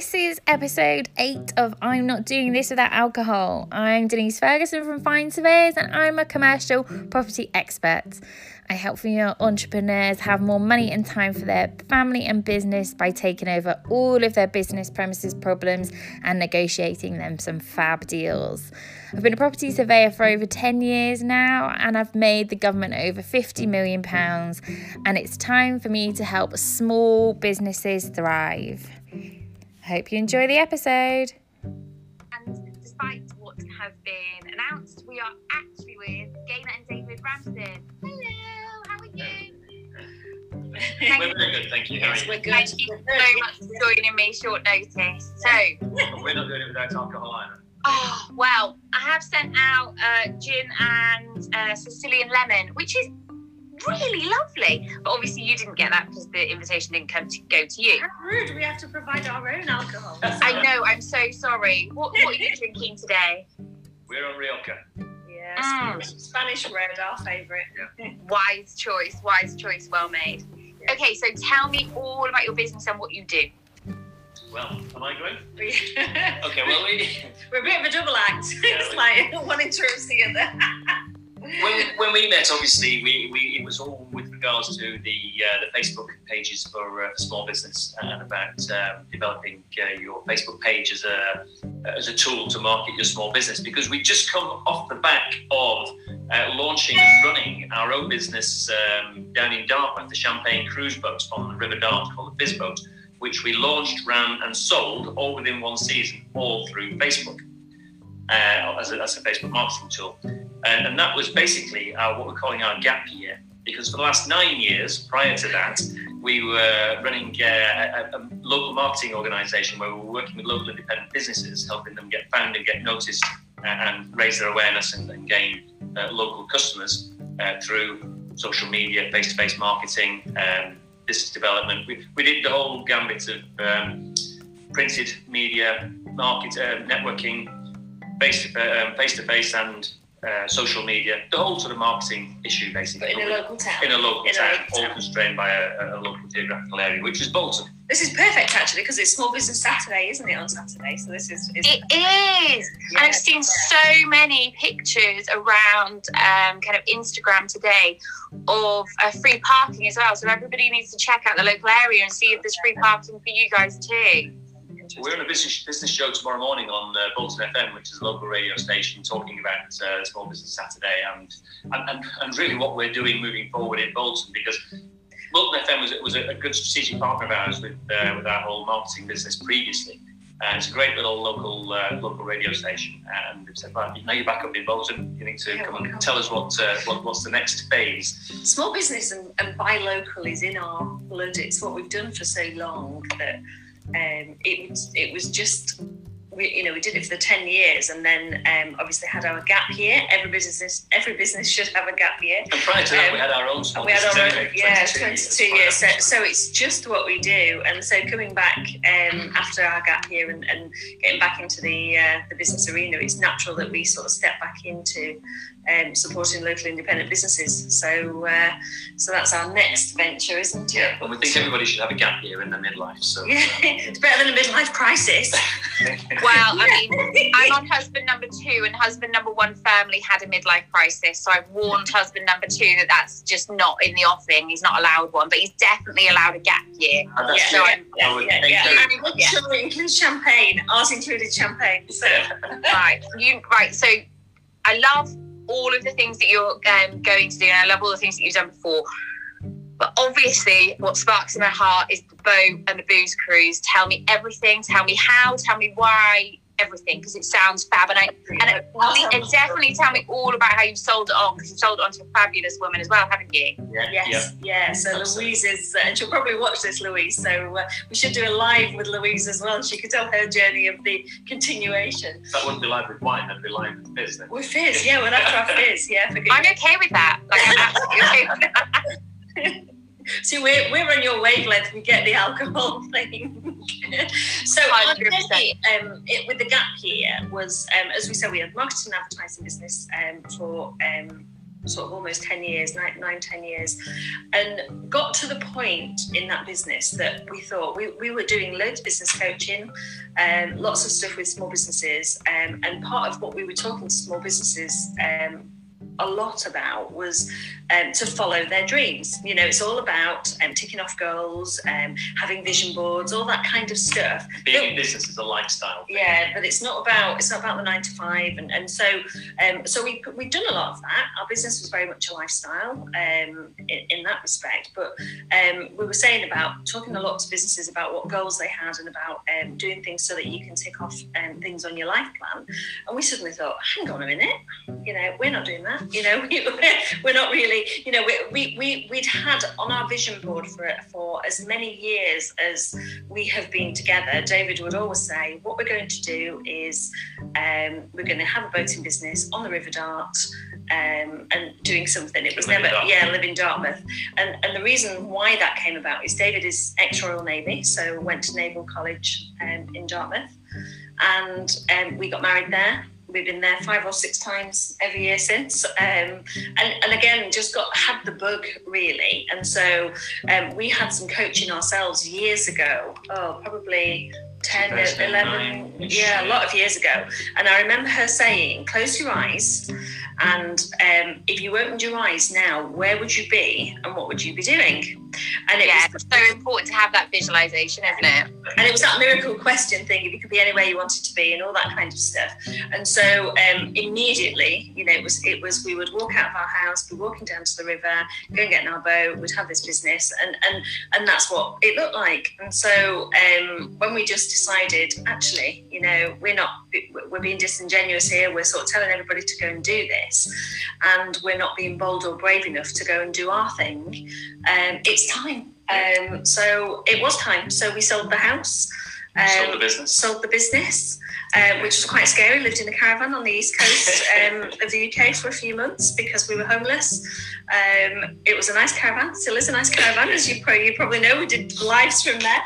This is episode eight of I'm Not Doing This Without Alcohol. I'm Denise Ferguson from Fine Surveyors and I'm a commercial property expert. I help female entrepreneurs have more money and time for their family and business by taking over all of their business premises problems and negotiating them some fab deals. I've been a property surveyor for over 10 years now and I've made the government over 50 million pounds and it's time for me to help small businesses thrive. Hope you enjoy the episode. And despite what has been announced, we are actually with Gaynor and David Ramsden. Hello, how are you? We're very good, thank you. Yes, you? we're good. Thank you so much for joining me short notice. So, We're not doing it without alcohol either. oh, well, I have sent out uh, gin and uh, Sicilian lemon, which is really lovely. But obviously, you didn't get that because the invitation didn't come to go to you. How rude. We have to provide our own alcohol. I know, I'm so sorry. What, what are you drinking today? We're on Rioja. Yes. Mm. Spanish red, our favourite. Wise choice, wise choice, well made. Okay, so tell me all about your business and what you do. Well, am I going? Okay, well, we, We're a bit of a double act. it's we- like one interrupts the other. When, we, when we met, obviously, we, we it was all with regards to the uh, the Facebook pages for uh, small business and about um, developing uh, your Facebook page as a as a tool to market your small business. Because we just come off the back of uh, launching and running our own business um, down in Dartmouth, the Champagne cruise boat on the River Dart called the Fizzboat, which we launched, ran, and sold all within one season, all through Facebook uh, as, a, as a Facebook marketing tool. And, and that was basically our, what we're calling our gap year, because for the last nine years prior to that, we were running uh, a, a, local marketing organisation where we were working with local independent businesses, helping them get found and get noticed uh, and raise their awareness and, and gain uh, local customers uh, through social media, face-to-face marketing, um, business development. We, we did the whole gambit of um, printed media, market, uh, networking, face to um, face to face and uh, social media, the whole sort of marketing issue basically. But in a local town. In a local in a town, local all town. constrained by a, a local geographical area, which is Bolton. This is perfect actually because it's Small Business Saturday, isn't it, on Saturday? So this is. is It is. And I've seen so many pictures around um, kind of Instagram today of uh, free parking as well. So everybody needs to check out the local area and see if there's free parking for you guys too. We're on a business business show tomorrow morning on uh, Bolton FM, which is a local radio station, talking about uh, Small Business Saturday and, and and really what we're doing moving forward in Bolton because. Bolton FM was, was a, a good strategic partner of ours with uh, with our whole marketing business previously. Uh, it's a great little local uh, local radio station, and they've said, "Right, now you're back up in Bolton. You need to Yeah, come and tell us what, uh, what what's the next phase." Small business and, and buy local is in our blood. It's what we've done for so long that um, it was it was just we, you know we did it for the ten years and then um, obviously had our gap year. Every business every business should have a gap year. And prior to that, Um, we had our own we had our own, yeah, 22 22 years. years. So, so it's just what we do. And so coming back um, after our gap year and, and getting back into the uh, the business arena, it's natural that we sort of step back into um, supporting local independent businesses. So uh, so that's our next venture, isn't it? Yeah, and we think everybody should have a gap year in their midlife. So, Yeah, it's better than a midlife crisis. Well, I mean, I'm on husband number two, and husband number one firmly had a midlife crisis. So I've warned husband number two that that's just not in the offing. He's not allowed one, but he's definitely allowed a gap year. and that's So it. I'm, yeah, yeah. so. And make sure it includes champagne. Ours included champagne. So right, you right. So I love all of the things that you're um, going to do, and I love all the things that you've done before. But obviously, what sparks in my heart is the boat and the booze cruise. Tell me everything. Tell me how. Tell me why. Everything, because it sounds fab, and I and, it, and definitely tell me all about how you've sold it on, because you've sold it on to a fabulous woman as well, haven't you? Yeah, yeah. Yes, yeah. So Absolutely. Louise is, uh, and she'll probably watch this, Louise. So uh, we should do a live with Louise as well. She could tell her journey of the continuation. That wouldn't be live with wine, that'd be live with fizz then. With Fizz, yeah, well, that's our Fizz, yeah. Forget I'm okay with that. Like, I'm absolutely okay with that. See, we're, we're on your wavelength. We get the alcohol thing. so, our journey, um, it, with the gap year was, um, as we said, we had marketing and advertising business um, for um, sort of almost 10 years, nine, nine, 10 years, and got to the point in that business that we thought we, we were doing loads of business coaching, um, lots of stuff with small businesses. Um, and part of what we were talking to small businesses um, a lot about was um, to follow their dreams. You know, it's all about um, ticking off goals, um, having vision boards, all that kind of stuff. Being in business is a lifestyle. Thing. Yeah, but it's not about it's not about the nine to five, and and so um, so we we've done a lot of that. Our business was very much a lifestyle um, in, in that respect. But um, we were saying about talking a lot to businesses about what goals they had and about um, doing things so that you can tick off um, things on your life plan. And we suddenly thought, hang on a minute, you know, we're not doing that. You know, we, we're not really, you know, we, we, we, we'd had on our vision board for, for as many years as we have been together, David would always say, what we're going to do is um, we're going to have a boating business on the River Dart um, and doing something. It was Live never, yeah, live in Dartmouth. And, and the reason why that came about is David is ex Royal Navy, so went to Naval College um, in Dartmouth. And um, we got married there. We've been there five or six times every year since, um, and, and again, just got had the bug really. And so um, we had some coaching ourselves years ago. Oh, probably 10, 11, yeah, a lot of years ago. And I remember her saying, "Close your eyes, and um, if you opened your eyes now, where would you be, and what would you be doing?" And it yeah, was it's so important to have that visualization, isn't it? and it was that miracle question thing if you could be anywhere you wanted to be and all that kind of stuff and so um, immediately you know it was it was we would walk out of our house be walking down to the river go and get in our boat we'd have this business and and and that's what it looked like and so um, when we just decided actually you know we're not we're being disingenuous here we're sort of telling everybody to go and do this and we're not being bold or brave enough to go and do our thing um, it's time um, so it was time. So we sold the house, um, Sold the business. sold the business, um, which was quite scary. Lived in a caravan on the east coast um, of the UK for a few months because we were homeless. Um, it was a nice caravan, still is a nice caravan, as you, pro- you probably know. We did lives from there,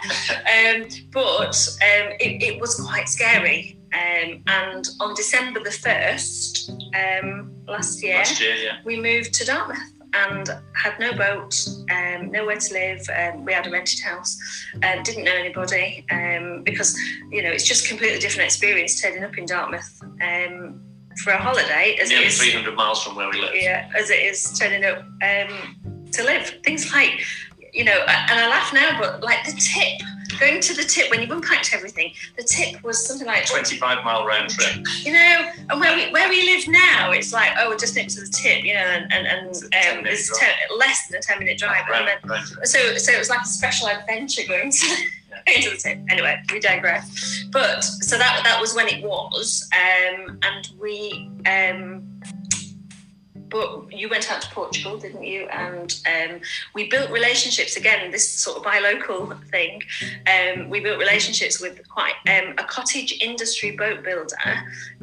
um, but um, it, it was quite scary. Um, and on December the first um, last year, Last year, yeah. we moved to Dartmouth and had no boat, um, nowhere to live. Um, we had a rented house, um, didn't know anybody um, because you know it's just completely different experience turning up in Dartmouth um, for a holiday as it Nearly is, 300 miles from where we live. yeah, as it is turning up um, to live. Things like you know, and I laugh now, but like the tip. Going to the tip when you've unpacked everything, the tip was something like 25 mile round trip. you know, and where we where we live now, it's like oh, we're just next to the tip, you know, and and, and It's um, it's ten, less than a ten minute drive. And then, trip. so so it was like a special adventure going to, the tip. Anyway, we digress. But so that that was when it was, um, and we. Um, but you went out to Portugal, didn't you? And um, we built relationships again. This sort of buy local thing. Um, we built relationships with quite um, a cottage industry boat builder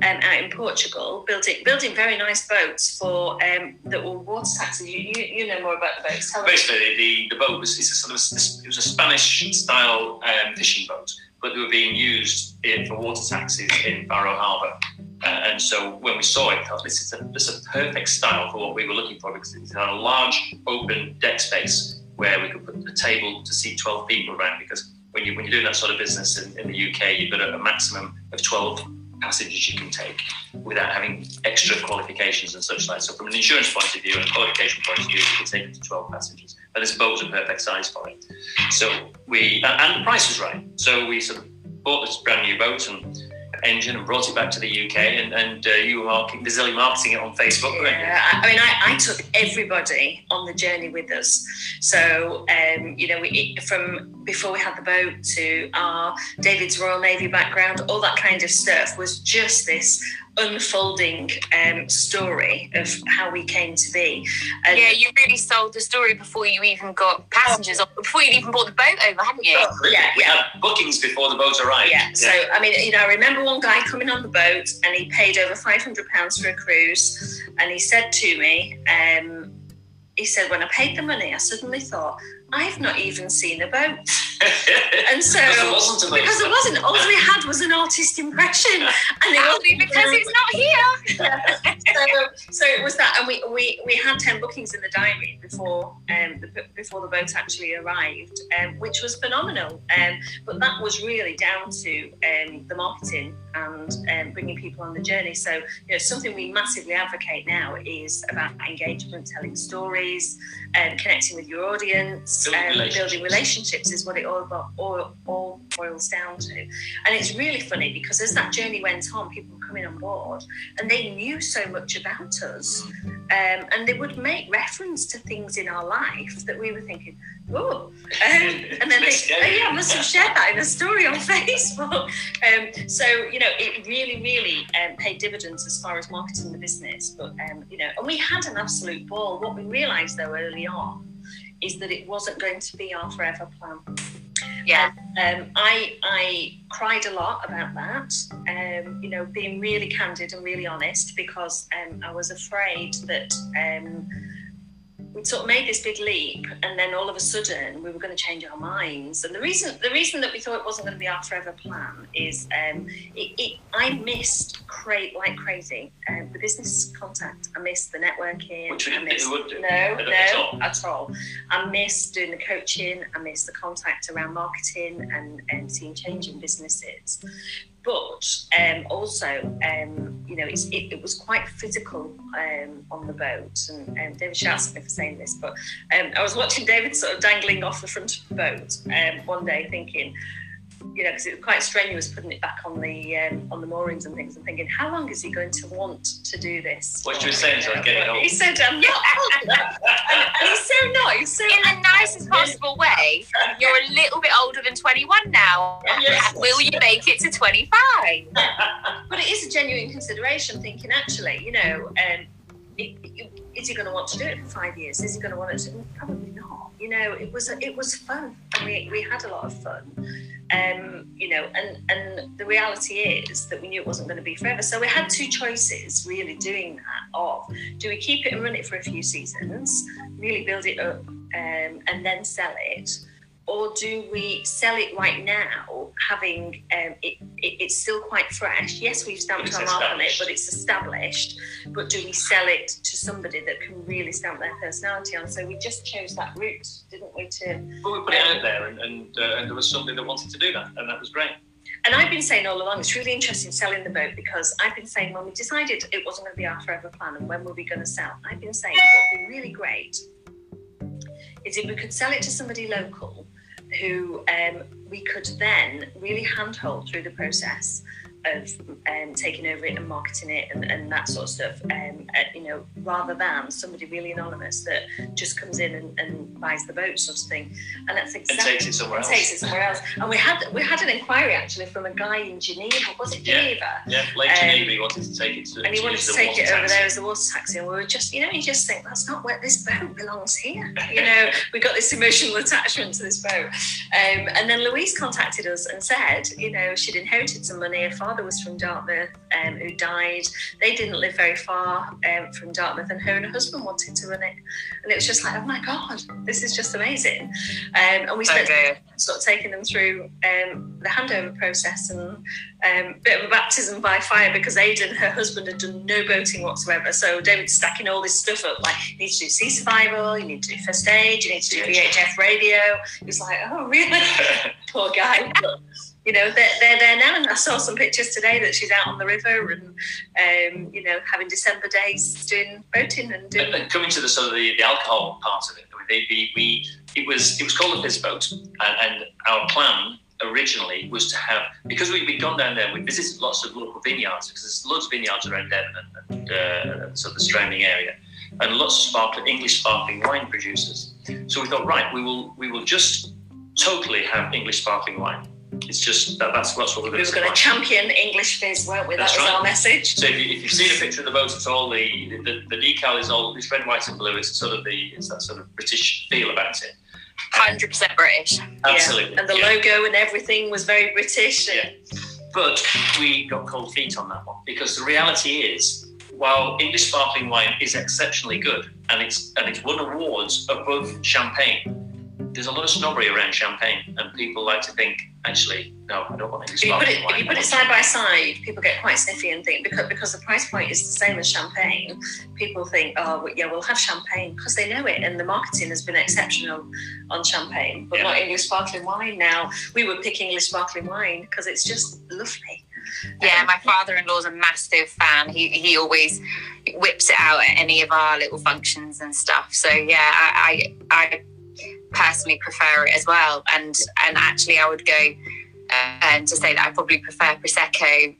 um, out in Portugal, building building very nice boats for um, that were water taxis. You, you, you know more about the boats. Tell. Basically, the, the boat was it's a sort of it was a Spanish style um, fishing boat, but they were being used for water taxis in Barrow Harbour. Uh, and so when we saw it, thought this is a, this is a perfect style for what we were looking for because it had a large open deck space where we could put a table to seat 12 people around. Because when, you, when you're doing that sort of business in, in the UK, you've got a, a maximum of 12 passengers you can take without having extra qualifications and such like. So from an insurance point of view and a qualification point of view, you can take it to 12 passengers. And this boat was a perfect size for it. So we, and- and the price was right. So we sort of bought this brand new boat and engine and brought it back to the UK and, and uh, you were marketing, busily marketing it on Facebook. Yeah, I, I mean, I, I took everybody on the journey with us. So, um, you know, we, from before we had the boat to our David's Royal Navy background, all that kind of stuff was just this unfolding um, story of how we came to be. And Yeah, you really sold the story before you even got passengers, on, before you even brought the boat over, hadn't you? Absolutely. Yeah, we yeah. had bookings before the boat arrived. Yeah. So I mean, you know, I remember one guy coming on the boat and he paid over five hundred pounds for a cruise, and he said to me, um, he said, when I paid the money, I suddenly thought, I've not even seen a boat. And so, Because there wasn't a boat. because it wasn't, all we had was an artist impression. And it wasn't because it's not here. so, so it was that, and we, we, we had ten bookings in the diary before um, the, before the boat actually arrived, um, which was phenomenal. Um, but that was really down to um, the marketing and um, bringing people on the journey. So you know, something we massively advocate now is about engagement, telling stories, and connecting with your audience, Building um, relationships. building relationships is what it all about, all, all boils down to. And it's really funny because as that journey went on, people were coming on board and they knew so much about us. Um, and they would make reference to things in our life that we were thinking, oh. Um, and then they, oh, yeah, I must have shared that in a story on Facebook. Um, so, you know, it really, really um, paid dividends as far as marketing the business. But, um, you know, and we had an absolute ball. What we realised, though, early on, is that it wasn't going to be our forever plan. Yeah. Um, I I cried a lot about that. Um, you know, being really candid and really honest because um, I was afraid that we'd sort of made this big leap, and then all of a sudden we were going to change our minds. And the reason the reason that we thought it wasn't going to be our forever plan is um, it, it, I missed cra- like crazy um, the business contact. I missed the networking. Which we I missed- would do. No, At no, all. at all. I missed doing the coaching. I missed the contact around marketing and, and seeing change in businesses. But um, also, um, you know, it's, it, it was quite physical um, on the boat. And um, David shouts at me for saying this, but um, I was watching David sort of dangling off the front of the boat um, one day, thinking, you know, because it was quite strenuous putting it back on the um, on the moorings and things, and thinking, how long is he going to want to do this? What you were saying is, like, getting old. He said, I'm not old and, and he's so nice. So In the nicest possible way, you're a little bit older than 21 now. Yes. Will you make it to 25? but it is a genuine consideration thinking actually you know um, it, it, is he going to want to do it for five years is he going to want to probably not you know it was it was fun. And we, we had a lot of fun. Um, you know and and the reality is that we knew it wasn't going to be forever. So we had two choices really doing that of do we keep it and run it for a few seasons really build it up um, and then sell it or do we sell it right now, having um, it, it, it's still quite fresh? Yes, we've stamped It's our mark on it, but it's established. But do we sell it to somebody that can really stamp their personality on? So we just chose that route, didn't we? To But we put it out there, and, and, uh, and there was somebody that wanted to do that, and that was great. and I've been saying all along, it's really interesting selling the boat because I've been saying when we decided it wasn't going to be our forever plan and when were we going to sell, I've been saying what would be really great is if we could sell it to somebody local who um, we could then really handhold through the process of um, taking over it and marketing it and, and that sort of stuff, um, you know, rather than somebody really anonymous that just comes in and, and buys the boat sort of thing. And that's exactly. And takes it somewhere else. takes it somewhere else. And we had we had an inquiry actually from a guy in Geneva. Was it Geneva? Yeah, Lake Um, Geneva, he wanted to take it to, And he wanted to take it over there as a water taxi, and we were just, you know, you just think that's not where this boat belongs here. You know, we got this emotional attachment to this boat. Um, and then Louise contacted us and said, you know, she'd inherited some money. Her father was from Dartmouth, um, who died. They didn't live very far um, from Dartmouth, and her and her husband wanted to run it. And it was just like, oh my god, this is just amazing. Um, and we spent Okay. sort of taking them through um, the handover process and um, bit of a baptism by fire because Aidan, her husband, had done no boating whatsoever. So David's stacking all this stuff up like you need to do sea survival, you need to do first aid, you need to do VHF radio. He's like, oh really? Poor guy. You know, they're, they're there now, and I saw some pictures today that she's out on the river and, um, you know, having December days doing boating and doing. and, coming to the sort of the, the alcohol part of it, we, we, we it was it was called a fizz boat, and, and our plan originally was to have because we, we'd gone down there, we visited lots of local vineyards because there's loads of vineyards around Devon and, and, uh, sort of the surrounding area, and lots of sparkling English sparkling wine producers. So we thought, right, we will we will just totally have English sparkling wine. It's just that, that's that's what we're We going were to going to champion English fizz, weren't we? That was right. our message. So if, you, if you've seen a picture of the boat at all, the, the, the decal is all it's red, white, and blue. It's sort of the it's that sort of British feel about it. 100% British. Absolutely. Yeah. And the yeah. logo and everything was very British. And, Yeah. But we got cold feet on that one because the reality is, while English sparkling wine is exceptionally good and it's and it's won awards above champagne, there's a lot of snobbery around champagne, and people like to think, actually, no, I don't want any If you put it, sparkling if you put it side by side, people get quite sniffy and think because because the price point is the same as champagne, people think, oh well, yeah, we'll have champagne because they know it, and the marketing has been exceptional on champagne, but Yeah. not English sparkling wine. Now we would pick English sparkling wine because it's just lovely. Yeah, my father-in-law's a massive fan. He he always whips it out at any of our little functions and stuff. So yeah, I I, I personally prefer it as well. And and actually, I would go uh, and to say that I probably prefer prosecco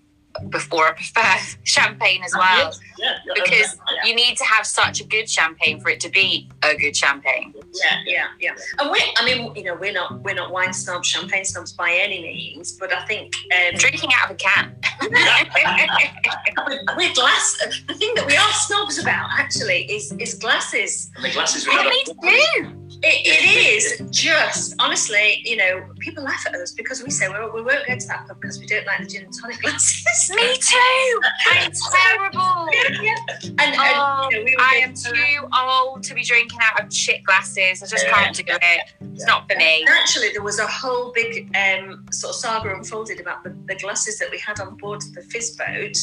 before I prefer champagne as well. Yeah, yeah, Because yeah. you need to have such a good champagne for it to be a good champagne. Yeah, yeah, yeah. And we, I mean, you know, we're not we're not wine snobs, champagne snobs by any means, but I think um, Drinking out of a can. we're, we're glass. The thing that we are snobs about actually is is glasses. And the glasses Yeah, were me too. It, it is just honestly, you know, people laugh at us because we say well, we won't go to that pub because we don't like the gin and tonic glasses. Me too. I'm terrible. yeah. And, and Oh, you know, we were I am to- too old to be drinking out of shit glasses. I just Yeah. can't do it. It's not for me. Actually, there was a whole big um, sort of saga unfolded about the, the glasses that we had on board the fizz boat,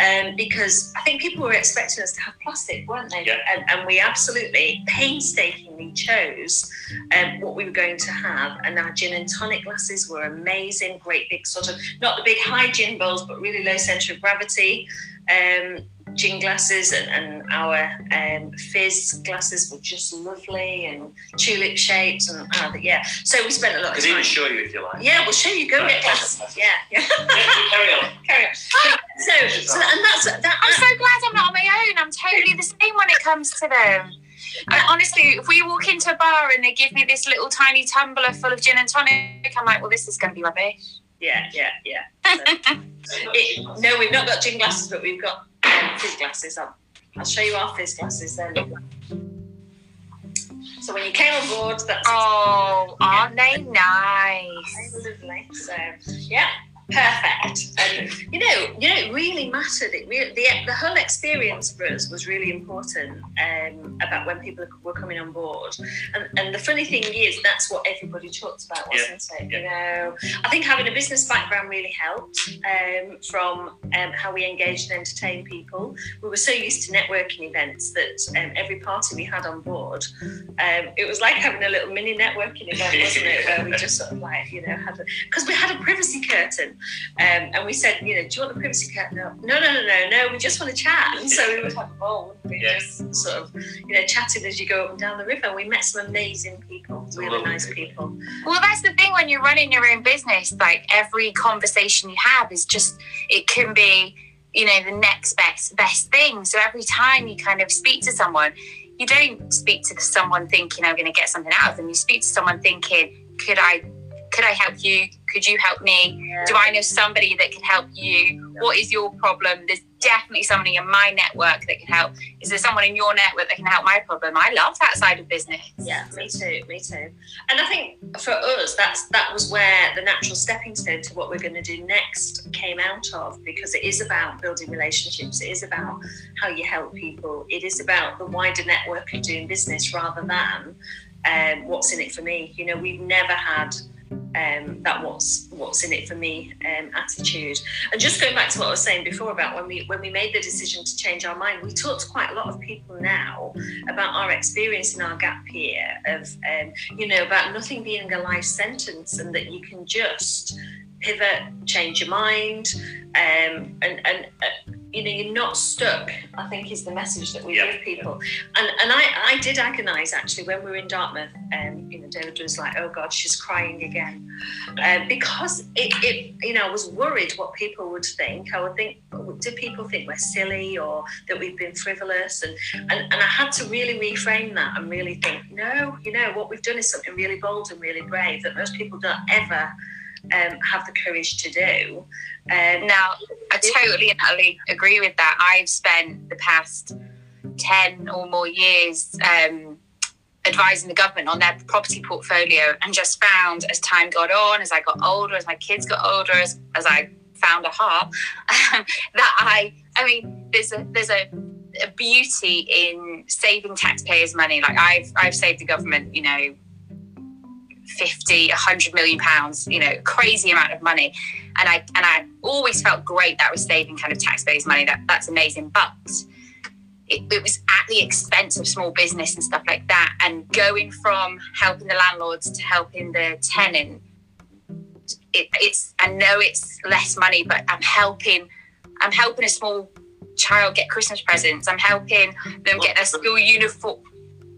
um, because I think people were expecting us to have plastic, weren't they? Yeah. And, and we absolutely painstakingly chose um, what we were going to have, and our gin and tonic glasses were amazing, great big sort of not the big high gin bowls, but really low centre of gravity. Um, gin glasses and, and our um, fizz glasses were just lovely and tulip shapes and uh, yeah. So we spent a lot of Because time. even show you if you like. Yeah, we'll show you. Go get glasses. Yeah, yeah. Yeah, carry on. Carry on. So, so and that's that. I'm so glad I'm not on my own. I'm totally the same when it comes to them. And honestly, if we walk into a bar and they give me this little tiny tumbler full of gin and tonic, I'm like, well, this is going to be rubbish. yeah, yeah, yeah. It, no, we've not got gin glasses, but we've got um, fizz glasses on. I'll show you our fizz glasses then. So when you came on board, that's Oh, aren't they nice? lovely. So yeah, perfect. And you know, you know, it really mattered. It really, the the whole experience for us was really important um, about when people were coming on board. And and the funny thing is, that's what everybody talked about, wasn't it? You know, I think having a business background really helped um, from um, how we engaged and entertained people. We were so used to networking events that um, every party we had on board, um, it was like having a little mini networking event, wasn't it? Where we just sort of like, you know, had because we had a privacy curtain, um, and we said, you know, do you want the privacy curtain? No, no, no, no, no, no. We just want to chat. And so we would have a bowl. We Yeah. just sort of, you know, chatted as you go up and down the river. We met some amazing people, really Lovely nice people. people. Well, that's the thing when you're running your own business, like every conversation you have is just, it can be, you know, the next best, best thing. So every time you kind of speak to someone, you don't speak to someone thinking I'm going to get something out of them. You speak to someone thinking, could I, could I help you? Could you help me? Do I know somebody that can help you? What is your problem? There's definitely somebody in my network that can help. Is there someone in your network that can help my problem? I love that side of business. Yeah, me too, me too. And I think for us, that's that was where the natural stepping stone to what we're going to do next came out of, because it is about building relationships. It is about how you help people. It is about the wider network of doing business rather than um, what's in it for me. You know, we've never had um, that what's what's in it for me um, attitude. And just going back to what I was saying before about when we when we made the decision to change our mind, we talk to quite a lot of people now about our experience in our gap year of um, you know about nothing being a life sentence and that you can just pivot, change your mind, um, and and. Uh, you know, you're not stuck. I think is the message that we Yeah, give people. And and I, I did agonise actually when we were in Dartmouth. Um, you know, David was like, "Oh God, she's crying again," uh, because it, it, you know, I was worried what people would think. I would think, do people think we're silly or that we've been frivolous? And and, and I had to really reframe that and really think, no, you know, what we've done is something really bold and really brave that most people don't ever um, have the courage to do. Um, Now, I totally and utterly agree with that. I've spent the past 10 or more years um, advising the government on their property portfolio and just found as time got on, as I got older, as my kids got older, as, as I found a heart, that I, I mean, there's a, there's a, a beauty in saving taxpayers' money. Like I've, I've saved the government, you know, 50, 100 million pounds, you know, crazy amount of money. And I and I always felt great that was saving kind of taxpayers' money. That that's amazing. But it, it, was at the expense of small business and stuff like that. And going from helping the landlords to helping the tenant, it, it's I know it's less money, but I'm helping. I'm helping a small child get Christmas presents. I'm helping them get their school uniform.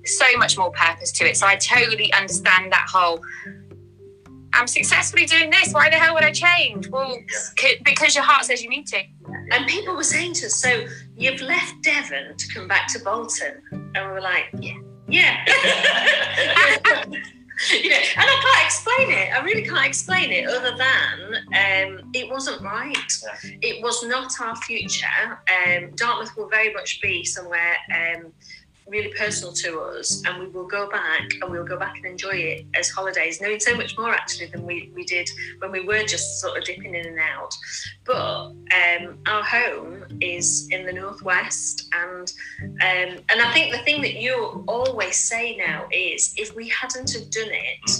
So much more purpose to it. So I totally understand that whole. I'm successfully doing this. Why the hell would I change? Well, because your heart says you need to. And people were saying to us, so you've left Devon to come back to Bolton. And we were like, yeah. Yeah. you know, and I can't explain it. I really can't explain it other than um, it wasn't right. Yeah. It was not our future. Um, Dartmouth will very much be somewhere um, really personal to us and we will go back and we'll go back and enjoy it as holidays knowing so much more actually than we, we did when we were just sort of dipping in and out but um, our home is in the northwest and um, and I think the thing that you always say now is if we hadn't have done it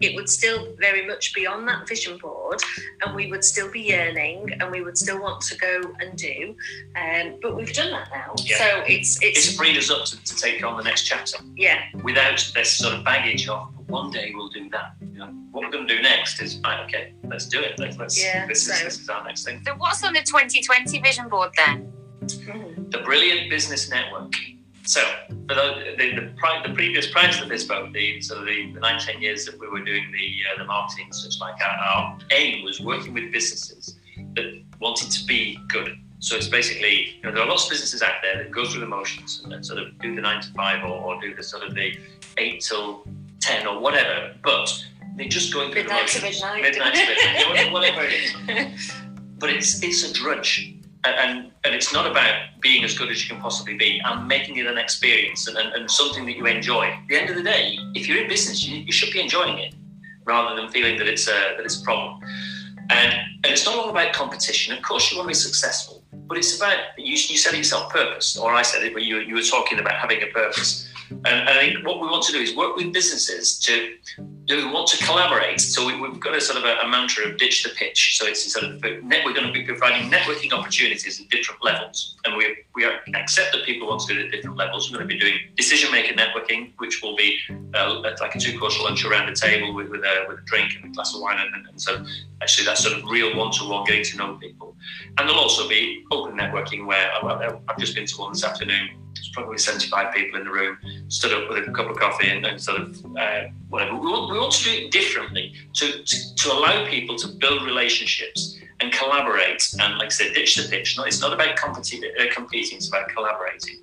it would still very much be on that vision board and we would still be yearning and we would still want to go and do um, but we've done that now. Yeah. so it's, it's it's freed us up to, to, take on the next chapter. Yeah. Without this sort of baggage of one day we'll do that you know, what we're going to do next is right okay let's do it let's, let's yeah, this, so. is, this is our next thing so what's on the 2020 vision board then mm-hmm. the brilliant business network so, for the, the, the, the, previous, prior to this Bespoke, the sort of the, the nine, ten years that we were doing the uh, the marketing, such like our, our aim was working with businesses that wanted to be good. So it's basically, you know, there are lots of businesses out there that go through the motions and sort of do the nine to five or, or do the sort of the eight till ten or whatever, but they're just going through midnight the motions. Midnight to midnight. to midnight, whatever it is. But it's it's a drudge and, and it's not about being as good as you can possibly be and making it an experience and, and, and something that you enjoy. At the end of the day, if you're in business, you, you should be enjoying it rather than feeling that it's a, that it's a problem. And, and it's not all about competition. Of course, you want to be successful, but it's about, you, you said it yourself, purpose, or I said it, but you, you were talking about having a purpose. And, I think what we want to do is work with businesses to do we want to collaborate. So we, have got a sort of a, a, mantra of ditch the pitch. So it's sort of net, we're going to be providing networking opportunities at different levels, and we we accept that people want to do it at different levels. We're going to be doing decision maker networking, which will be uh, like a two course lunch around the table with, with a with a drink and a glass of wine, and, and so actually that's sort of real one to one getting to know people. And there'll also be open networking where I've just been to one this afternoon there's probably 75 people in the room, stood up with a cup of coffee and, and sort of uh, whatever. We want, we want to do it differently to, to, to, allow people to build relationships and collaborate and, like I said, ditch the pitch. it's not about competing, uh, competing, it's about collaborating.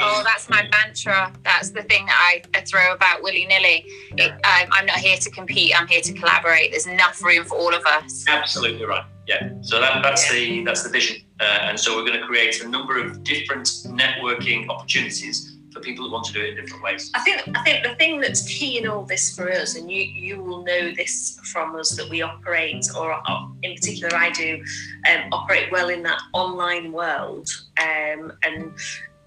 Oh, that's my mantra. That's the thing that I, I throw about willy nilly. Yeah. Um, I'm not here to compete. I'm here to collaborate. There's enough room for all of us. Absolutely right. Yeah. So that, that's the that's the vision. Uh, and so we're going to create a number of different networking opportunities for people who want to do it in different ways. I think I think the thing that's key in all this for us, and you you will know this from us that we operate, or uh, in particular I do, um, operate well in that online world, um, and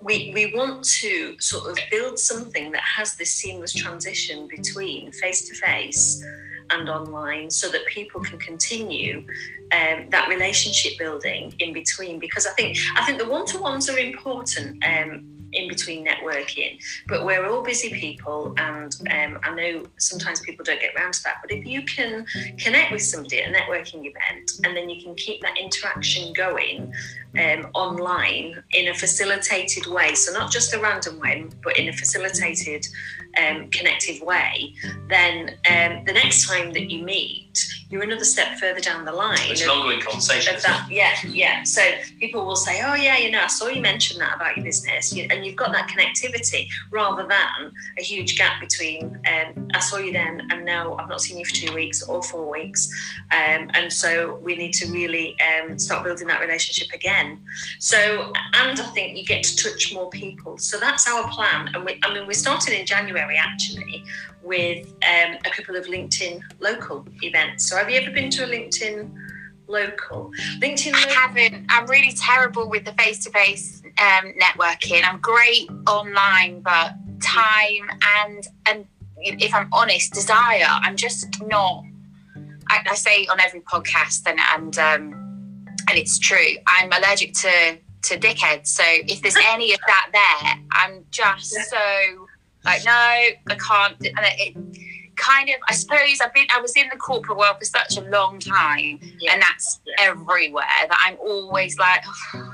we, we want to sort of build something that has this seamless transition between face to face and online so that people can continue um, that relationship building in between because I think I think the one-to-ones are important um, in between networking. But we're all busy people, and um, I know sometimes people don't get around to that. But if you can connect with somebody at a networking event, and then you can keep that interaction going um, online in a facilitated way, so not just a random way, but in a facilitated, um, connective way, then um, the next time that you meet, you're another step further down the line. It's an ongoing conversation. That, yeah, yeah. So people will say, "Oh, yeah, you know, I saw you mention that about your business," and you've got that connectivity rather than a huge gap between um, "I saw you then" and now I've not seen you for two weeks or four weeks, um, and so we need to really um, start building that relationship again. So, and I think you get to touch more people. So that's our plan, and we, I mean, we started in January actually with um, a couple of LinkedIn local events. So, have you ever been to a LinkedIn local? LinkedIn. I haven't. I'm really terrible with the face-to-face um, networking. I'm great online, but time and and if I'm honest, desire. I'm just not. I, I say on every podcast, and and um, and it's true. I'm allergic to to dickheads. So if there's any of that there, I'm just so like no, I can't. And it, it kind of, I suppose, I've been. I was in the corporate world for such a long time, Yeah. and that's Yeah. everywhere. That I'm always like.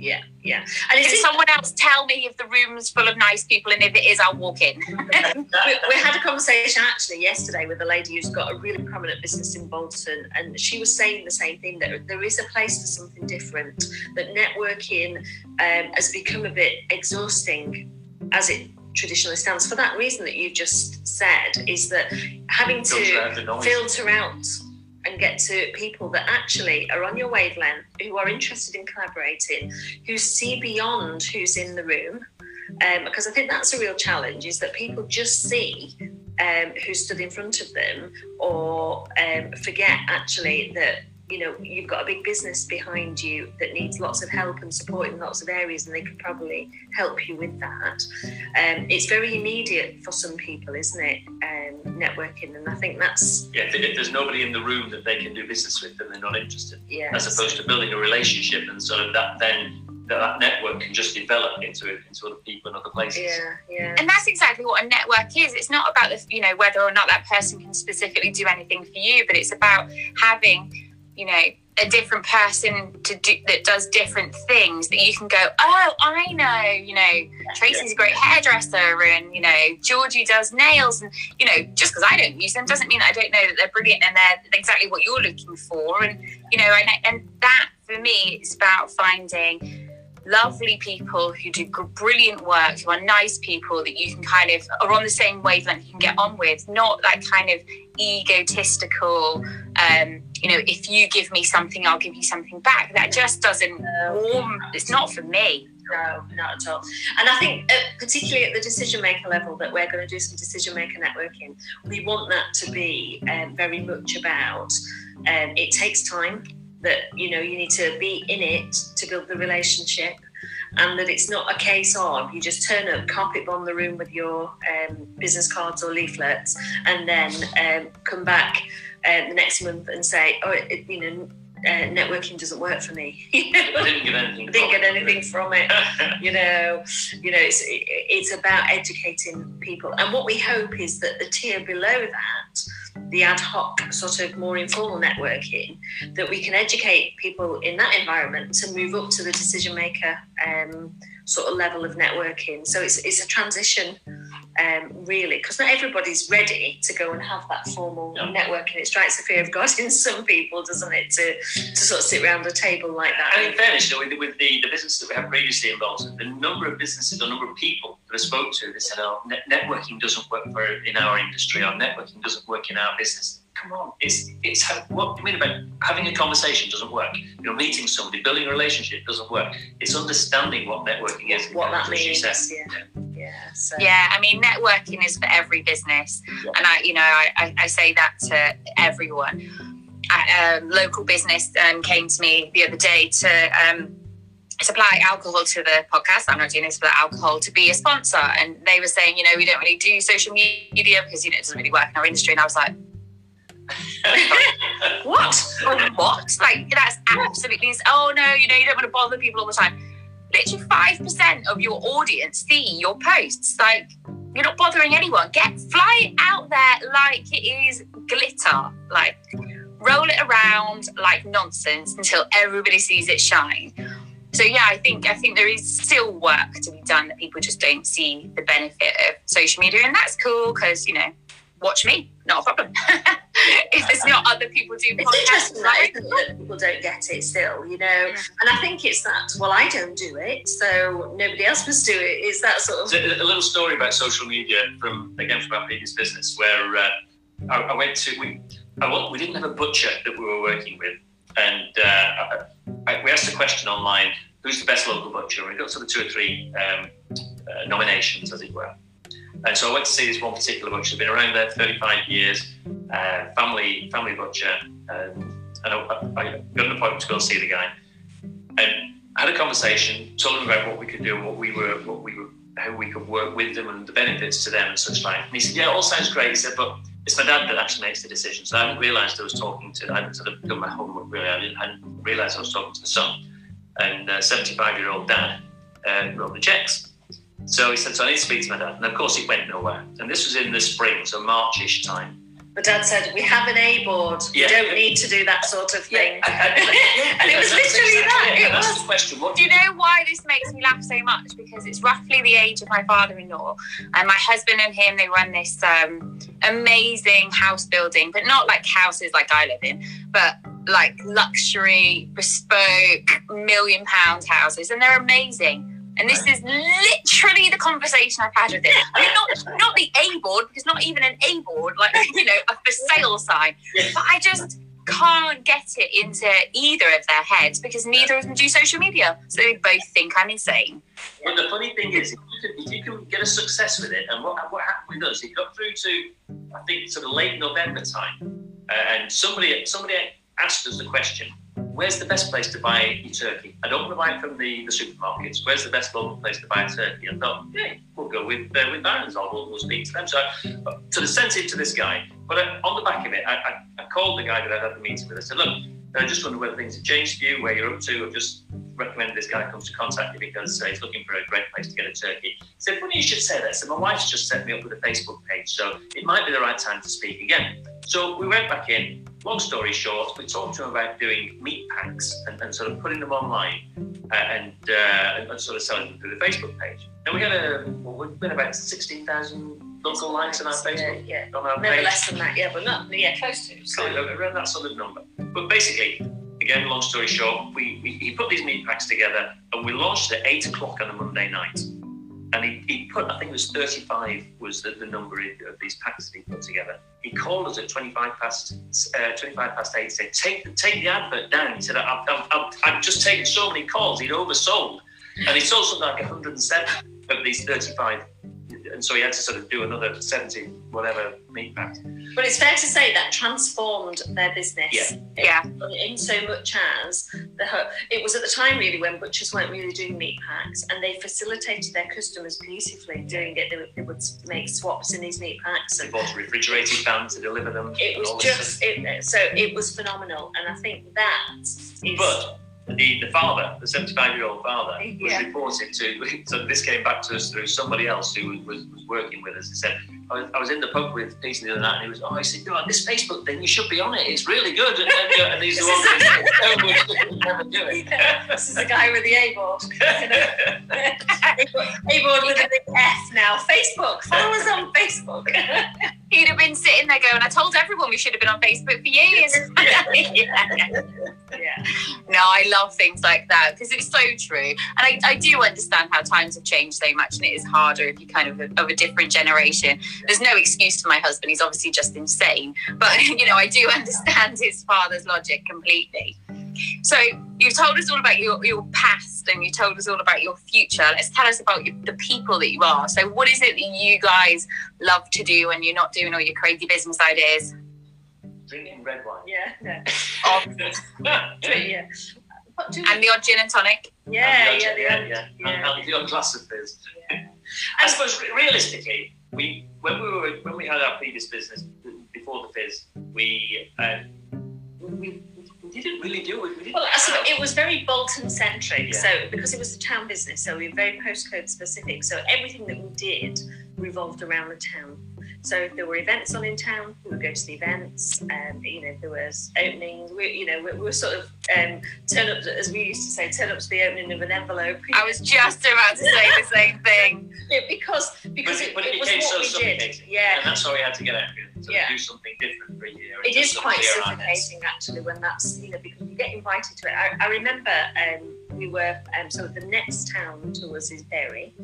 Yeah, yeah. And it's someone else tell me if the room's full of nice people, and if it is, I'll walk in. we, we had a conversation actually yesterday with a lady who's got a really prominent business in Bolton, and she was saying the same thing that there is a place for something different. That networking um, has become a bit exhausting, as it traditionally stands. For that reason that you just said, is that having Filter to out filter out and get to people that actually are on your wavelength, who are interested in collaborating, who see beyond who's in the room. Um, because I think that's a real challenge is that people just see um, who stood in front of them or um, forget actually that you know you've got a big business behind you that needs lots of help and support in lots of areas and they could probably help you with that um, it's very immediate for some people isn't it um, networking and i think that's Yeah, if, if there's nobody in the room that they can do business with, then they're not interested. yeah As opposed to building a relationship and sort of that then that, that network can just develop into into other people in other places. yeah yeah and that's exactly what a network is. It's not about the, you know, whether or not that person can specifically do anything for you, but it's about having, you know, a different person to do that does different things that you can go, oh, I know, you know, Tracy's a great hairdresser, and you know, Georgie does nails, and you know, just because I don't use them doesn't mean I don't know that they're brilliant and they're exactly what you're looking for, and you know, and, and that for me is about finding lovely people who do brilliant work, who are nice people that you can kind of are on the same wavelength you can get on with, not that kind of egotistical, um, you know, if you give me something, I'll give you something back. That just doesn't warm. It's not for me. No, not at all. And I think, uh, particularly at the decision maker level, that we're going to do some decision maker networking. We want that to be um, very much about. Um, it takes time. That you know you need to be in it to build the relationship, and that it's not a case of you just turn up, carpet bomb the room with your um, business cards or leaflets, and then um, come back uh, the next month and say, oh, it, you know. Uh, networking doesn't work for me. I didn't get anything. didn't from get anything from it you know you know it's it, it's about educating people and what we hope is that the tier below that the ad hoc sort of more informal networking that we can educate people in that environment to move up to the decision maker um, sort of level of networking so it's, it's a transition um, really because not everybody's ready to go and have that formal No. networking it strikes the fear of god in some people doesn't it to, to sort of sit around a table like that And in fairness, you know, with, with the, the business that we have previously involved, the number of businesses, the number of people that I spoke to, they said, "Oh, net- networking doesn't work for in our industry. Or networking doesn't work in our business." Come on, it's it's how, what do you mean about having a conversation doesn't work? You're meeting somebody, building a relationship doesn't work. It's understanding what networking is. what that means. Yeah. Yeah. So. Yeah, I mean, networking is for every business, Yeah. and I, you know, I, I, I say that to everyone. A um, local business um, came to me the other day to um, supply alcohol to the podcast. I'm not doing this for the alcohol to be a sponsor, and they were saying, you know, we don't really do social media because you know it doesn't really work in our industry. And I was like, what? What? Like that's absolutely. Oh no, you know, you don't want to bother people all the time. Literally five percent of your audience see your posts. Like you're not bothering anyone. Get fly out there like it is glitter. Like roll it around like nonsense until everybody sees it shine. So yeah, I think I think there is still work to be done that people just don't see the benefit of social media, and that's cool because you know, watch me, not a problem. if there's not other people doing It's interesting like, that, isn't it, that people don't get it still, you know. And I think it's that, well, I don't do it, so nobody else must do it. It's that sort of. So, a a little story about social media from again from our previous business where uh, I, I went to we I, we didn't have a butcher that we were working with, and uh, I, I, we asked a question online: who's the best local butcher? And we got sort of two or three um, uh, nominations, as it were. And so I went to see this one particular butcher. Been around there 35 years, uh, family family butcher, um, and I, I got an appointment to go see the guy, and had a conversation, told him about what we could do and what we were what we were how we could work with them and the benefits to them and such like. And he said, "Yeah, it all sounds great." He said, "But it's my dad that actually makes the decision." So I hadn't realised I was talking to. I hadn't sort of done my homework really. I didn't, I didn't realise I was talking to the son and uh, 75 year old dad uh, wrote the checks. So he said, "So I need to speak to my dad." And of course, it went nowhere. And this was in the spring, so Marchish time. But Dad said, "We have an A board. Yeah. We don't need to do that sort of thing." Yeah, and- and- yeah, and it was that's literally exactly that. it. It And that's was. the question. What Do you know why this makes me laugh so much? Because it's roughly the age of my father-in-law, and my husband and him they run this um, amazing house building, but not like houses like I live in, but like luxury, bespoke, million pound houses, and they're amazing. And this is literally the conversation I've had with him. I mean, not not the A board because not even an A board, like you know, a for sale sign. But I just can't get it into either of their heads because neither of them do social media. So they both think I'm insane. But the funny thing is, if you can, if you can get a success with it, and what, what happened with us, it got through to, I think, sort of late November time, uh, and somebody somebody asked us the question, where's the best place to buy turkey? I don't want to buy it from the, the supermarkets. Where's the best local place to buy a turkey? I thought, yeah, we'll go with uh, with Barron's, or we'll, speak to them. So, uh, sort of sent it to this guy. But uh, on the back of it, I, I, I called the guy that I had the meeting with. I said, look, I just wonder whether things have changed for you, where you're up to. I've just recommended this guy comes to contact you because uh, he's looking for a great place to get a turkey. He said, funny you should say that. So my wife's just set me up with a Facebook page, so it might be the right time to speak again. So we went back in. Long story short, we talked to him about doing meat packs and, and sort of putting them online uh, and, uh, and sort of selling them through the Facebook page. And we had a, well, we've been about 16,000 local likes on our Facebook, Yeah, on our Never page. less than that, yeah, but not yeah, close to. So So around that sort of number. But basically, again, long story short, we, we he put these meat packs together and we launched at eight o'clock on a Monday night. And he, he put, I think it was 35 was the, the number of these packs that he put together. He called us at 25 past uh, 25 past eight. Said, take the, take the advert down. He said, I've, I've, I've, I've just taken so many calls. He'd oversold, and he sold something like 107 of these 35. And so he had to sort of do another 70 whatever meat packs. But it's fair to say that transformed their business. Yeah. Yeah. In so much as the ho- it was at the time really when butchers weren't really doing meat packs, and they facilitated their customers beautifully doing it. They would, they would make swaps in these meat packs, They and bought a refrigerated van to deliver them. it was just it, so it was phenomenal. And I think that is But the, the father, the 75 year old father, was Yeah. reported to. So this came back to us through somebody else who was, was, working with us. He said, I was, I was in the pub with Peter the other night, and he was, Oh, I said, you no, this Facebook thing, you should be on it. It's really good. And, and, and he's the This one is- that said, oh, never do it. Yeah, this is the guy with the A board. A board with a big F now. Facebook. Follow us on Facebook. He'd have been sitting there going, I told everyone we should have been on Facebook for years. yeah. No, I love things like that because it's so true. And I, I do understand how times have changed so much and it is harder if you're kind of of a different generation. There's no excuse for my husband. He's obviously just insane. But, you know, I do understand his father's logic completely. So you've told us all about your, your past and you told us all about your future. Let's tell us about your, the people that you are. So what is it that you guys love to do when you're not doing all your crazy business ideas? Drinking red wine. Yeah. Yeah. Yeah. And the odd gin and tonic? yeah, And the yeah, odd- the yeah, odd- yeah. yeah. And the odd glass of fizz. Yeah. I suppose realistically, we when we were when we had our previous business before the fizz, we uh, we, we didn't really do it. We didn't Well, have- it was very Bolton centric. Yeah. So because it was a town business, so we were very postcode specific. So everything that we did revolved around the town. So if there were events on in town, we would go to the events. Um, you know, if there was openings, we, you know, we, we were sort of um, turn up, as we used to say, turn up to the opening of an envelope. I was just about to say the same thing. Yeah, because because But it, it, but it it was became what so we did. Yeah, And that's why we had to get out of it, to Yeah. do something different for a year. it is quite clear our heads. suffocating actually when that's you know because you get invited to it. I, I remember um, we were um, so the next town to us is Bury,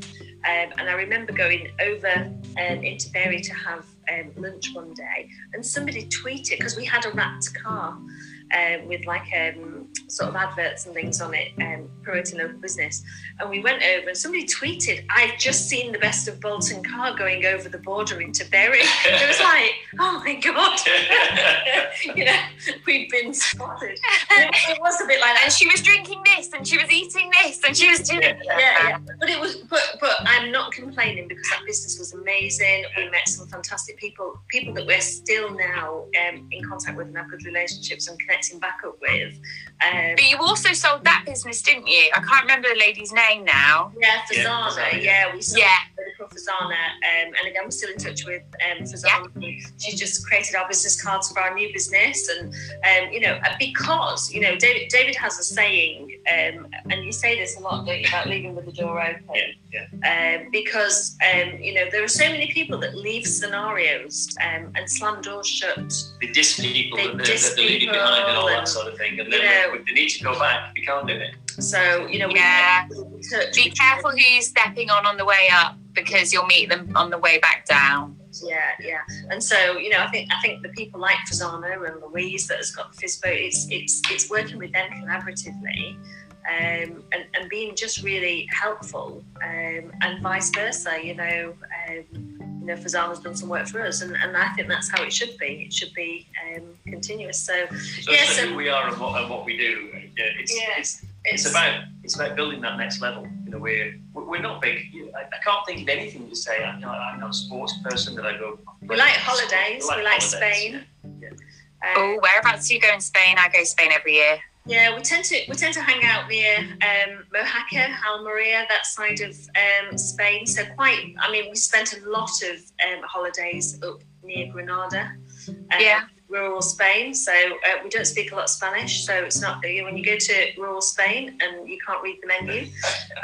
um, and I remember going over um, into Bury to have um, lunch one day, and somebody tweeted because we had a wrapped car. Um, with like um, sort of adverts and things on it, um, promoting local business. And we went over, and somebody tweeted, "I've just seen the best of Bolton car going over the border into Bury." it was like, oh my god, you know, we'd been spotted. It, it was a bit like that. And she was drinking this, and she was eating this, and she was doing Yeah. yeah, yeah. But it was, but but I'm not complaining because that business was amazing. We met some fantastic people, people that we're still now um, in contact with and have good relationships and connecting back up with. Um, But you also sold that business, didn't you? I can't remember the lady's name now. yeah, Yeah, Fazana. Fazana, Yeah, we sold Yeah. Medical Fazana, um, and again, we're still in touch with um, Fazana. She just created our business cards for our new business, and um, you know, because you know, David, David has a saying, um, and you say this a lot, don't you, about leaving with the door open. Yeah, yeah. um, because um, you know there are so many people that leave scenarios um, and slam doors shut. They diss people, They that they're, diss that they're leaving behind and all people that sort of thing. And you then know- they need to go back, they can't do it. So you know, we Yeah. we touch- Be careful who you're stepping on on the way up because you'll meet them on the way back down. Yeah, yeah. And so you know, I think I think the people like Fazana and Louise that has got the Fizzboat, it's it's it's working with them collaboratively. Um, and, and being just really helpful um, and vice versa you know um, you know Fazana's done some work for us and, and I think that's how it should be it should be um, continuous so So, Yeah, so so- who we are and what, and what we do, yeah, it's, Yeah. it's it's about it's about building that next level. You know, we're we're we're not big. You know, I, I can't think of anything to say. I, you know, I'm not a sports person that I go. We like holidays. We like holidays, Spain. yeah. Um, Oh, whereabouts do you go in Spain? I go to Spain every year. Yeah, we tend to we tend to hang out near um, Mojacar, Almeria, that side of um, Spain. So quite, I mean, we spent a lot of um, holidays up near Granada, um, Yeah. Rural Spain. So uh, we don't speak a lot of Spanish. So it's not you know, when you go to rural Spain and you can't read the menu.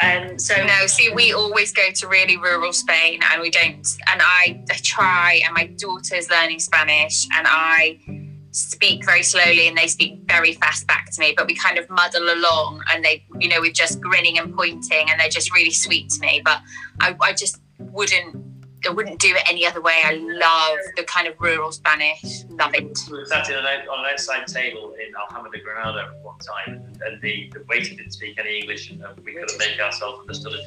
Um, so No, see, we always go to really rural Spain and we don't. And I, I try, and my daughter's learning Spanish, and I speak very slowly and they speak very fast back to me, but we kind of muddle along and they, you know, we're just grinning and pointing and they're just really sweet to me. But I, I just wouldn't. I wouldn't do it any other way. I love the kind of rural Spanish. Love it. We sat in an on an outside table in Alhama de Granada one time, and, the, the waiter didn't speak any English, and we couldn't make ourselves understood.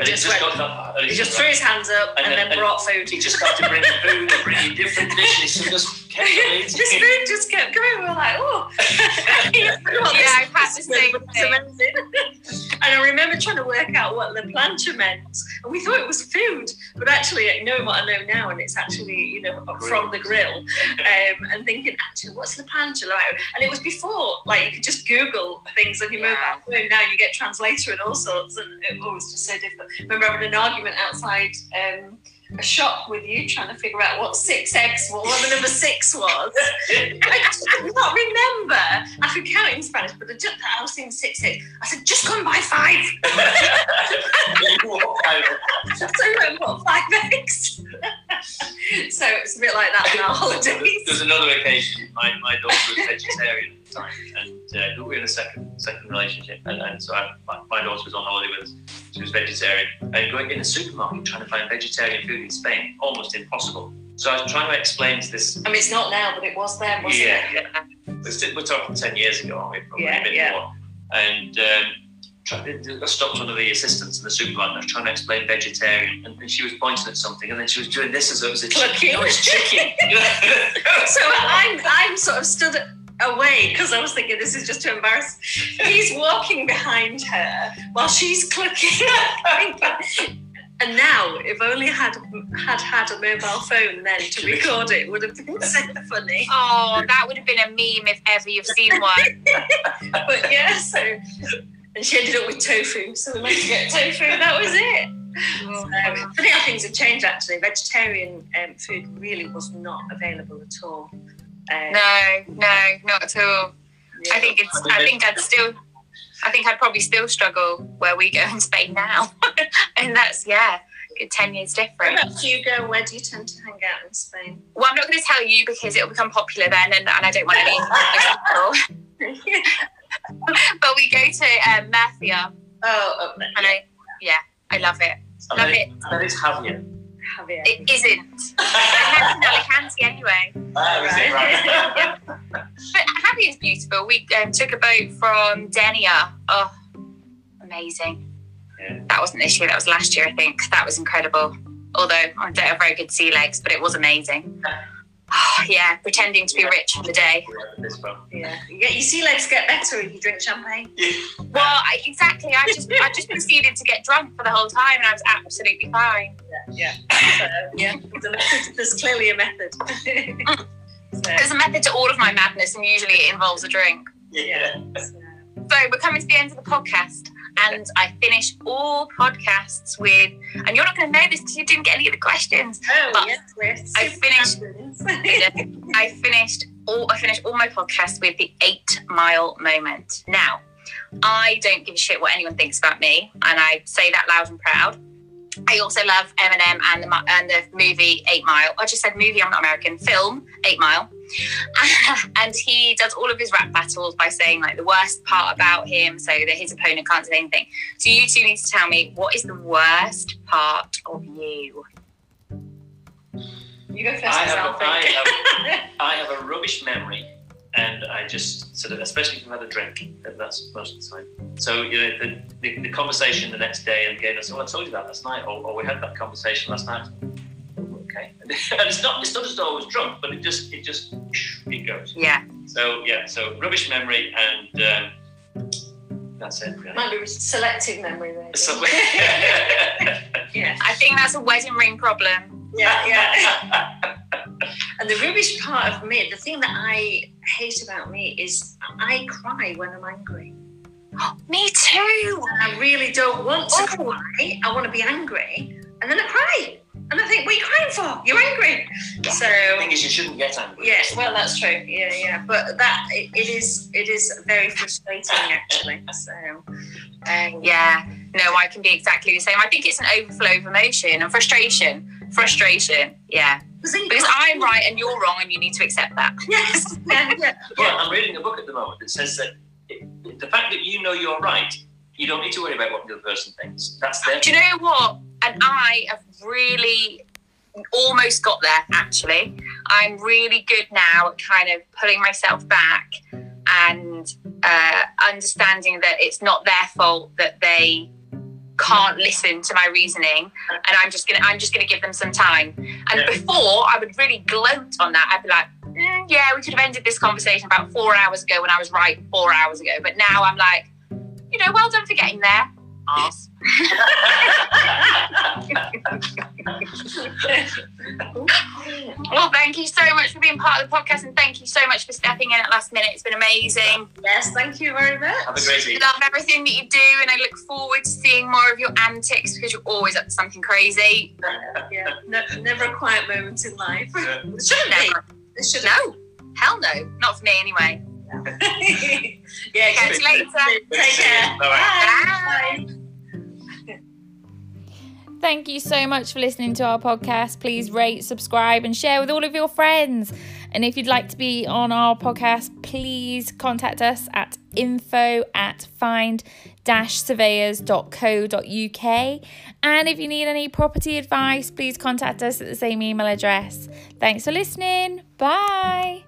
It. he just, just went, got that. and he just threw his hands up and, And then, then- and- brought food. He just started bringing food and bringing different dishes, and just kept on this food just kept coming. We were like, oh. Yeah, I've had the same thing. amazing. and I remember trying to work out what La Plancha meant, and we thought it was food, but actually, I know what I know now, and it's actually, you know, from the grill. Um, and thinking, actually, what's La Plancha like? And it was before, like, you could just Google things on your Yeah. mobile phone. Now you get translator and all sorts, and it was just so difficult. Remember having an argument outside. Um, a shop with you trying to figure out what six eggs was, what the number six was. I just could not remember. I could count in Spanish, but I, just, I was seeing six eggs. I said, just come by five. so we went, what, five eggs? so it's a bit like that on our holidays. There's another occasion. My, my daughter was vegetarian at the time, and uh, we were in a second second relationship, and, and so I, my, my daughter was on holiday with us. She was vegetarian, and going in the supermarket trying to find vegetarian food in Spain almost impossible. So I was trying to explain to this. I mean, it's not now, but it was then, wasn't Yeah, it? yeah. We're, talking ten years ago, aren't we? Probably Yeah, a bit yeah. more. And um, I stopped one of the assistants in the supermarket. and I was trying to explain vegetarian, and, and she was pointing at something, and then she was doing this as though it was a chicken. No, it's chicken. So I'm, I'm sort of stood away because I was thinking this is just too embarrassing. He's walking behind her while she's clucking. and now, if only I had had had a mobile phone then to record it, would have been so funny. Oh, that would have been a meme if ever you've seen one. But yeah, so and she ended up with tofu, so we managed to get tofu. That was it. Um, funny how things have changed actually. Vegetarian um, food really was not available at all. Um, No, no, not at all. yeah. I think it's. I think I'd still. I think I'd probably still struggle where we go in Spain now, and that's yeah, good ten years Where different. about you go? Where do you tend to hang out in Spain? Well, I'm not going to tell you because it'll become popular then, and, and I don't want any people. but we go to um, Murcia, oh, and I, yeah, I love it. And Love then it. it- and Javea. Javea. It isn't. I'm in Alicante anyway. Is it? Right. But Caribbean's beautiful. We um, took a boat from Denia. Oh, amazing. Yeah. That wasn't this year, that was last year, I think. That was incredible. Although I don't have very good sea legs, but it was amazing. Oh, yeah, pretending to be rich for the day. This one. Yeah. You see, your sea legs get better if you drink champagne. Yeah. Well, I, exactly. I just I just proceeded to get drunk for the whole time, and I was absolutely fine. Yeah. So, yeah. There's, there's clearly a method. so, There's a method to all of my madness, and usually it involves a drink. Yeah. so, So we're coming to the end of the podcast, and I finish all podcasts with, and you're not going to know this because you didn't get any of the questions. oh, But yes, I finished- I finished all I finished all my podcasts with the eight mile moment. Now, I don't give a shit what anyone thinks about me, and I say that loud and proud. I also love Eminem and the and the movie Eight Mile. I just said movie. I'm not American. Film Eight Mile, and he does all of his rap battles by saying like the worst part about him, so that his opponent can't say anything. So you two need to tell me what is the worst part of you. You go first, I have, I, have, I have a rubbish memory, and I just sort of, especially if I've had a drink, and that's most of the time. So you know, the, the, the conversation the next day, and again, I said, "Well, I told you that last night," or, or "We had that conversation last night." Okay, and it's not it's not just always drunk, but it just it just it goes. Yeah, So yeah, so rubbish memory, and um, that's it. Really. Might be selective memory, maybe. So- yeah, I think that's a wedding ring problem. yeah, yeah. And the rubbish part of me, the thing that I hate about me is I cry when I'm angry. Me too. And I really don't want to Oh. cry. I want to be angry. And then I cry. And I think, what are you crying for? You're angry. the So, the thing is, you shouldn't get angry. yeah, well, that's true. Yeah, yeah. But that, it, it is it is very frustrating, actually. So, um, Yeah, no, I can be exactly the same. I think it's an overflow of emotion and frustration. Frustration, yeah. Because then you Because can't- I'm right and you're wrong, and you need to accept that. Yes. Yeah, yeah. Well, I'm reading a book at the moment that says that it, the fact that you know you're right, you don't need to worry about what the other person thinks. That's their. Do you know what? And I have really almost got there, actually. I'm really good now at kind of pulling myself back and uh, understanding that it's not their fault that they can't listen to my reasoning and I'm just gonna I'm just gonna give them some time. And Yeah. before I would really gloat on that. I'd be like, "Mm, yeah, we could have ended this conversation about four hours ago when I was right four hours ago. But now I'm like, you know, well done for getting there. Arse. Well, thank you so much for being part of the podcast and thank you so much for stepping in at last minute. It's been amazing. Yes, thank you very much. Have a great evening. Love everything that you do and I look forward to seeing more of your antics because you're always up to something crazy. Yeah, no, never a quiet moment in life. Yeah. It shouldn't be. Never. It shouldn't. No, hell no. Not for me anyway. yeah, Catch you later. Take care. Bye-bye. Bye. Bye. Thank you so much for listening to our podcast. Please rate, subscribe, and share with all of your friends. And if you'd like to be on our podcast, please contact us at info at find surveyors.co.uk. And if you need any property advice, please contact us at the same email address. Thanks for listening. Bye.